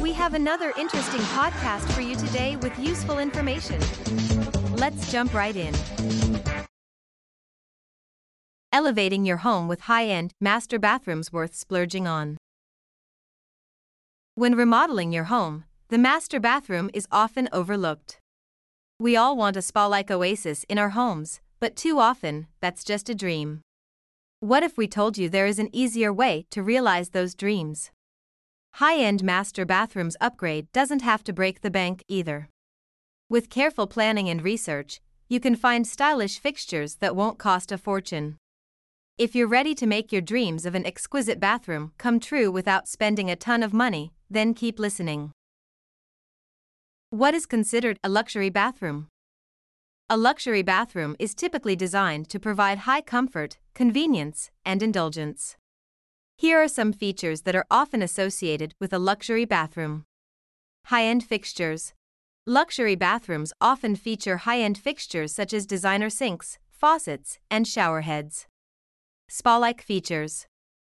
We have another interesting podcast for you today with useful information. Let's jump right in. Elevating your home with high end master bathrooms worth splurging on. When remodeling your home, the master bathroom is often overlooked. We all want a spa like oasis in our homes, but too often, that's just a dream. What if we told you there is an easier way to realize those dreams? High end master bathrooms upgrade doesn't have to break the bank either. With careful planning and research, you can find stylish fixtures that won't cost a fortune. If you're ready to make your dreams of an exquisite bathroom come true without spending a ton of money, then keep listening. What is considered a luxury bathroom? A luxury bathroom is typically designed to provide high comfort, convenience, and indulgence. Here are some features that are often associated with a luxury bathroom. High end fixtures. Luxury bathrooms often feature high end fixtures such as designer sinks, faucets, and shower heads. Spa like features.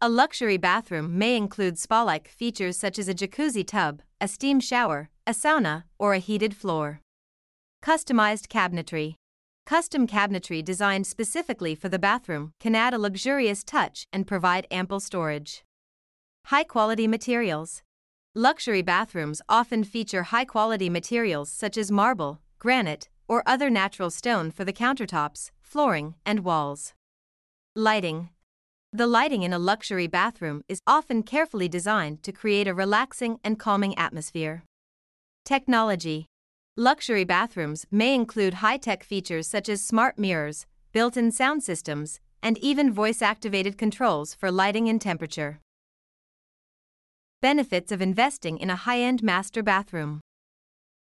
A luxury bathroom may include spa like features such as a jacuzzi tub, a steam shower, a sauna, or a heated floor. Customized cabinetry. Custom cabinetry designed specifically for the bathroom can add a luxurious touch and provide ample storage. High quality materials. Luxury bathrooms often feature high quality materials such as marble, granite, or other natural stone for the countertops, flooring, and walls. Lighting. The lighting in a luxury bathroom is often carefully designed to create a relaxing and calming atmosphere. Technology Luxury bathrooms may include high tech features such as smart mirrors, built in sound systems, and even voice activated controls for lighting and temperature. Benefits of investing in a high end master bathroom.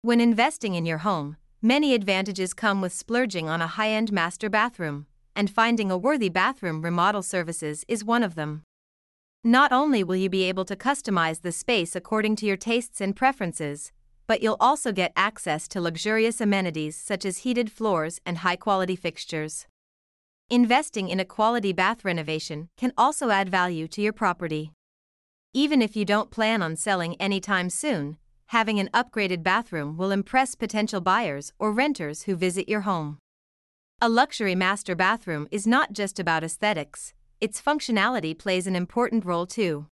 When investing in your home, many advantages come with splurging on a high end master bathroom, and finding a worthy bathroom remodel services is one of them. Not only will you be able to customize the space according to your tastes and preferences, but you'll also get access to luxurious amenities such as heated floors and high quality fixtures. Investing in a quality bath renovation can also add value to your property. Even if you don't plan on selling anytime soon, having an upgraded bathroom will impress potential buyers or renters who visit your home. A luxury master bathroom is not just about aesthetics, its functionality plays an important role too.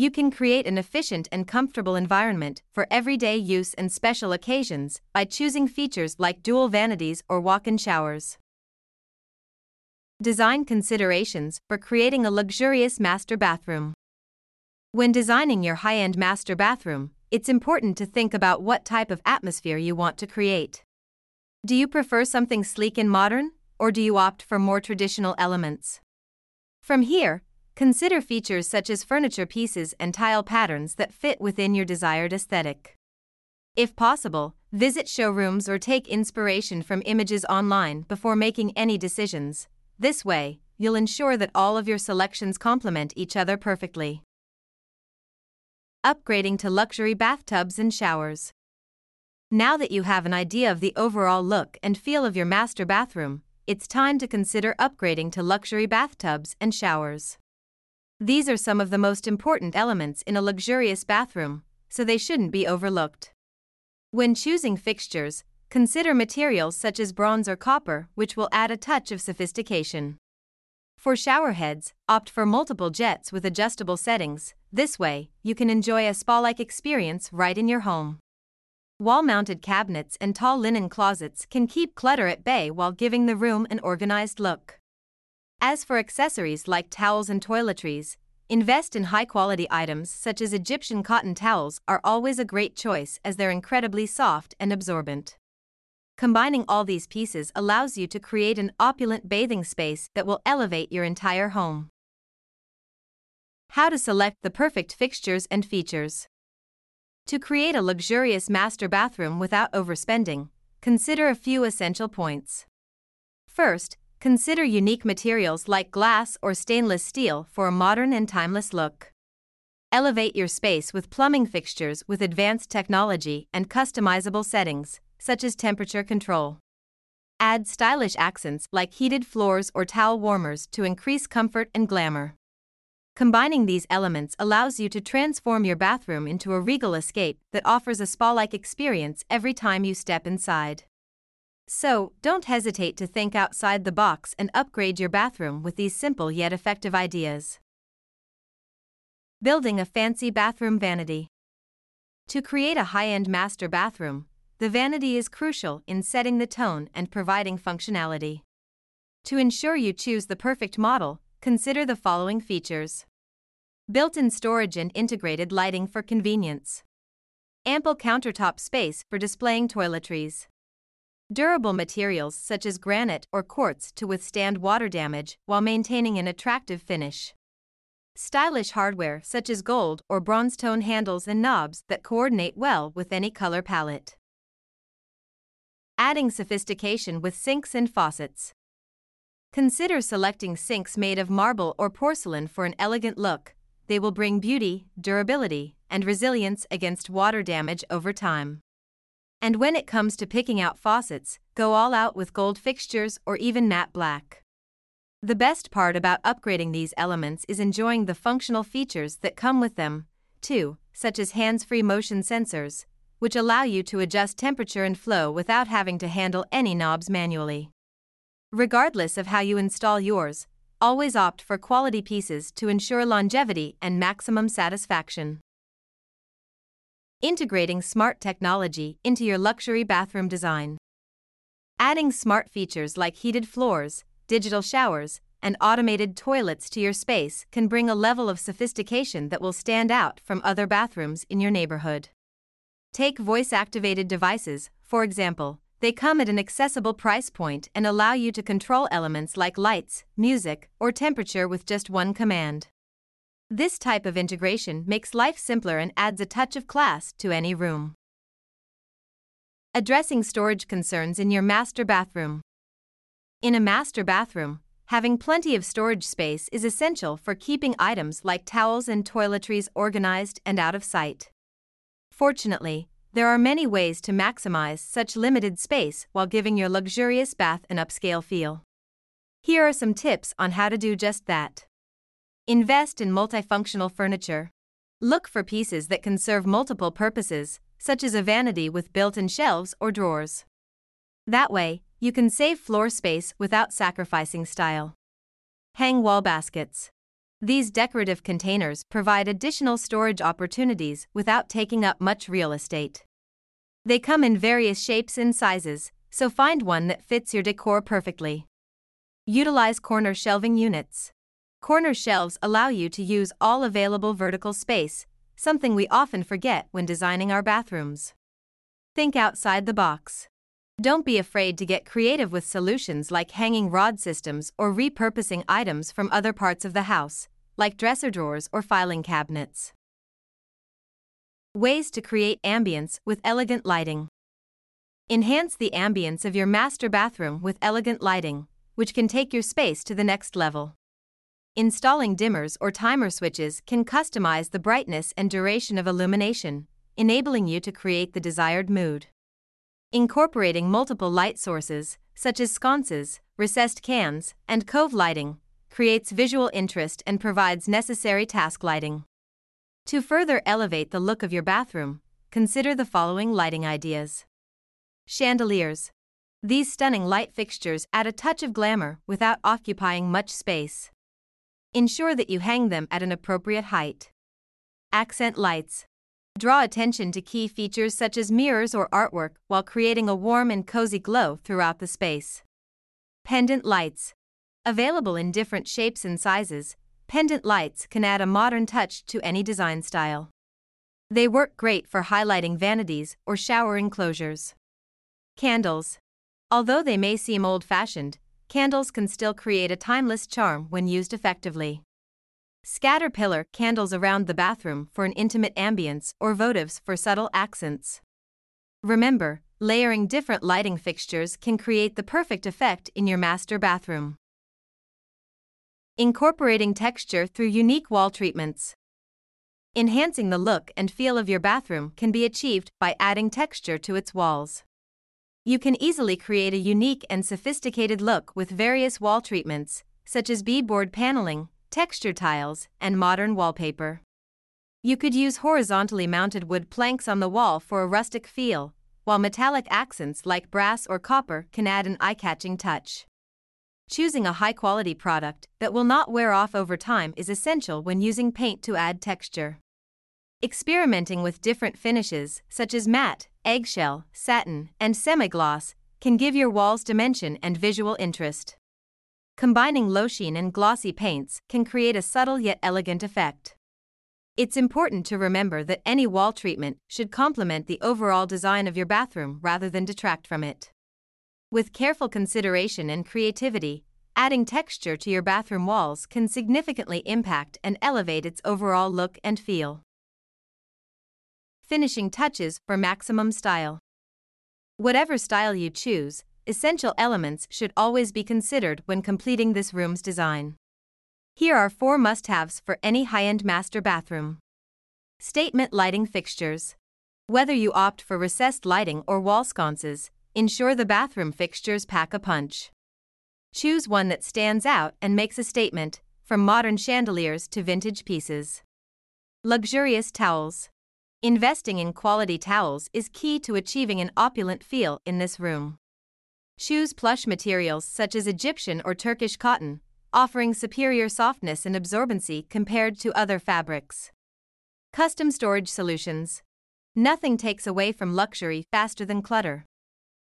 You can create an efficient and comfortable environment for everyday use and special occasions by choosing features like dual vanities or walk in showers. Design considerations for creating a luxurious master bathroom. When designing your high end master bathroom, it's important to think about what type of atmosphere you want to create. Do you prefer something sleek and modern, or do you opt for more traditional elements? From here, Consider features such as furniture pieces and tile patterns that fit within your desired aesthetic. If possible, visit showrooms or take inspiration from images online before making any decisions. This way, you'll ensure that all of your selections complement each other perfectly. Upgrading to luxury bathtubs and showers. Now that you have an idea of the overall look and feel of your master bathroom, it's time to consider upgrading to luxury bathtubs and showers. These are some of the most important elements in a luxurious bathroom, so they shouldn't be overlooked. When choosing fixtures, consider materials such as bronze or copper, which will add a touch of sophistication. For shower heads, opt for multiple jets with adjustable settings. This way, you can enjoy a spa like experience right in your home. Wall mounted cabinets and tall linen closets can keep clutter at bay while giving the room an organized look. As for accessories like towels and toiletries, invest in high quality items such as Egyptian cotton towels are always a great choice as they're incredibly soft and absorbent. Combining all these pieces allows you to create an opulent bathing space that will elevate your entire home. How to select the perfect fixtures and features. To create a luxurious master bathroom without overspending, consider a few essential points. First, consider unique materials like glass or stainless steel for a modern and timeless look. Elevate your space with plumbing fixtures with advanced technology and customizable settings, such as temperature control. Add stylish accents like heated floors or towel warmers to increase comfort and glamour. Combining these elements allows you to transform your bathroom into a regal escape that offers a spa like experience every time you step inside. So, don't hesitate to think outside the box and upgrade your bathroom with these simple yet effective ideas. Building a fancy bathroom vanity. To create a high end master bathroom, the vanity is crucial in setting the tone and providing functionality. To ensure you choose the perfect model, consider the following features built in storage and integrated lighting for convenience, ample countertop space for displaying toiletries, durable materials such as granite or quartz to withstand water damage while maintaining an attractive finish. Stylish hardware such as gold or bronze tone handles and knobs that coordinate well with any color palette. Adding sophistication with sinks and faucets. Consider selecting sinks made of marble or porcelain for an elegant look. They will bring beauty, durability, and resilience against water damage over time. And when it comes to picking out faucets, go all out with gold fixtures or even matte black. The best part about upgrading these elements is enjoying the functional features that come with them, too, such as hands free motion sensors, which allow you to adjust temperature and flow without having to handle any knobs manually. Regardless of how you install yours, always opt for quality pieces to ensure longevity and maximum satisfaction. Integrating smart technology into your luxury bathroom design. Adding smart features like heated floors, digital showers, and automated toilets to your space can bring a level of sophistication that will stand out from other bathrooms in your neighborhood. Take voice activated devices, for example, they come at an accessible price point and allow you to control elements like lights, music, or temperature with just one command. This type of integration makes life simpler and adds a touch of class to any room. Addressing storage concerns in your master bathroom. In a master bathroom, having plenty of storage space is essential for keeping items like towels and toiletries organized and out of sight. Fortunately, there are many ways to maximize such limited space while giving your luxurious bath an upscale feel. Here are some tips on how to do just that. Invest in multifunctional furniture. Look for pieces that can serve multiple purposes, such as a vanity with built in shelves or drawers. That way, you can save floor space without sacrificing style. Hang wall baskets. These decorative containers provide additional storage opportunities without taking up much real estate. They come in various shapes and sizes, so find one that fits your decor perfectly. Utilize corner shelving units. Corner shelves allow you to use all available vertical space, something we often forget when designing our bathrooms. Think outside the box. Don't be afraid to get creative with solutions like hanging rod systems or repurposing items from other parts of the house, like dresser drawers or filing cabinets. Ways to create ambience with elegant lighting. Enhance the ambience of your master bathroom with elegant lighting, which can take your space to the next level. Installing dimmers or timer switches can customize the brightness and duration of illumination, enabling you to create the desired mood. Incorporating multiple light sources, such as sconces, recessed cans, and cove lighting, creates visual interest and provides necessary task lighting. To further elevate the look of your bathroom, consider the following lighting ideas Chandeliers. These stunning light fixtures add a touch of glamour without occupying much space. Ensure that you hang them at an appropriate height. Accent lights. Draw attention to key features such as mirrors or artwork while creating a warm and cozy glow throughout the space. Pendant lights. Available in different shapes and sizes, pendant lights can add a modern touch to any design style. They work great for highlighting vanities or shower enclosures. Candles. Although they may seem old fashioned, candles can still create a timeless charm when used effectively. Scatter pillar candles around the bathroom for an intimate ambience or votives for subtle accents. Remember, layering different lighting fixtures can create the perfect effect in your master bathroom. Incorporating texture through unique wall treatments. Enhancing the look and feel of your bathroom can be achieved by adding texture to its walls. You can easily create a unique and sophisticated look with various wall treatments, such as beadboard paneling, texture tiles, and modern wallpaper. You could use horizontally mounted wood planks on the wall for a rustic feel, while metallic accents like brass or copper can add an eye catching touch. Choosing a high quality product that will not wear off over time is essential when using paint to add texture. Experimenting with different finishes, such as matte, eggshell, satin, and semi gloss, can give your walls dimension and visual interest. Combining low sheen and glossy paints can create a subtle yet elegant effect. It's important to remember that any wall treatment should complement the overall design of your bathroom rather than detract from it. With careful consideration and creativity, adding texture to your bathroom walls can significantly impact and elevate its overall look and feel. Finishing touches for maximum style. Whatever style you choose, essential elements should always be considered when completing this room's design. Here are four must haves for any high end master bathroom. Statement lighting fixtures. Whether you opt for recessed lighting or wall sconces, Ensure the bathroom fixtures pack a punch. Choose one that stands out and makes a statement, from modern chandeliers to vintage pieces. Luxurious towels. Investing in quality towels is key to achieving an opulent feel in this room. Choose plush materials such as Egyptian or Turkish cotton, offering superior softness and absorbency compared to other fabrics. Custom storage solutions. Nothing takes away from luxury faster than clutter.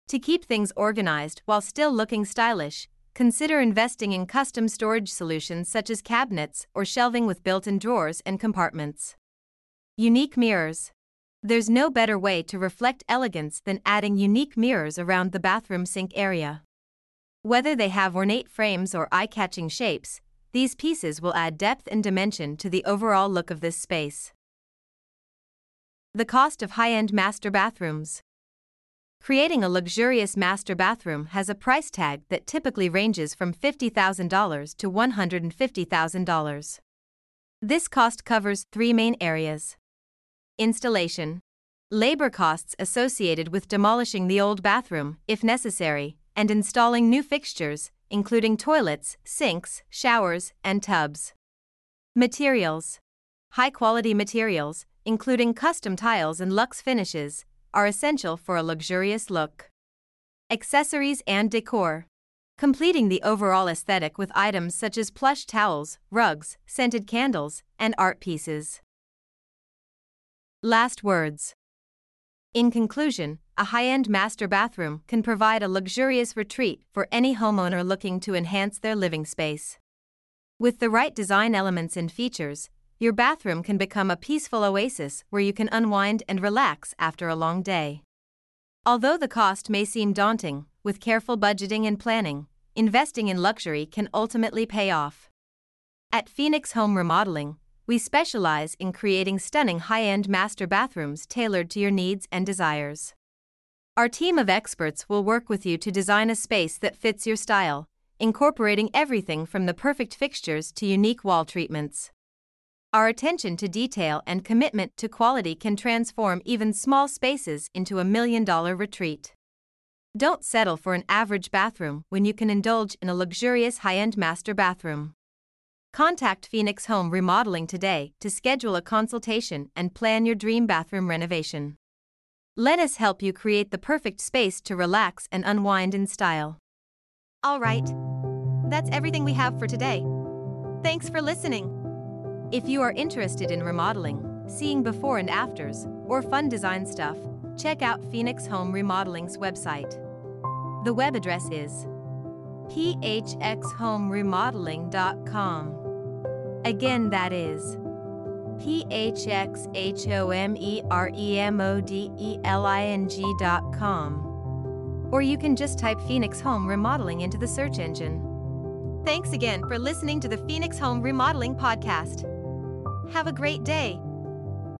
To keep things organized while still looking stylish, consider investing in custom storage solutions such as cabinets or shelving with built in drawers and compartments. Unique mirrors. There's no better way to reflect elegance than adding unique mirrors around the bathroom sink area. Whether they have ornate frames or eye catching shapes, these pieces will add depth and dimension to the overall look of this space. The cost of high end master bathrooms. Creating a luxurious master bathroom has a price tag that typically ranges from $50,000 to $150,000. This cost covers three main areas installation, labor costs associated with demolishing the old bathroom, if necessary, and installing new fixtures, including toilets, sinks, showers, and tubs. Materials high quality materials, including custom tiles and luxe finishes are essential for a luxurious look. Accessories and decor. Completing the overall aesthetic with items such as plush towels, rugs, scented candles, and art pieces. Last words. In conclusion, a high end master bathroom can provide a luxurious retreat for any homeowner looking to enhance their living space. With the right design elements and features, your bathroom can become a peaceful oasis where you can unwind and relax after a long day. Although the cost may seem daunting, with careful budgeting and planning, investing in luxury can ultimately pay off. At Phoenix Home Remodeling, we specialize in creating stunning high end master bathrooms tailored to your needs and desires. Our team of experts will work with you to design a space that fits your style, incorporating everything from the perfect fixtures to unique wall treatments. Our attention to detail and commitment to quality can transform even small spaces into a million dollar retreat. Don't settle for an average bathroom when you can indulge in a luxurious high end master bathroom. Contact Phoenix Home Remodeling today to schedule a consultation and plan your dream bathroom renovation. Let us help you create the perfect space to relax and unwind in style. All right. That's everything we have for today. Thanks for listening. If you are interested in remodeling, seeing before and afters, or fun design stuff, check out Phoenix Home Remodeling's website. The web address is phxhomeremodeling.com. Again, that is phxhomeremodeling.com. Or you can just type Phoenix Home Remodeling into the search engine. Thanks again for listening to the Phoenix Home Remodeling Podcast. Have a great day.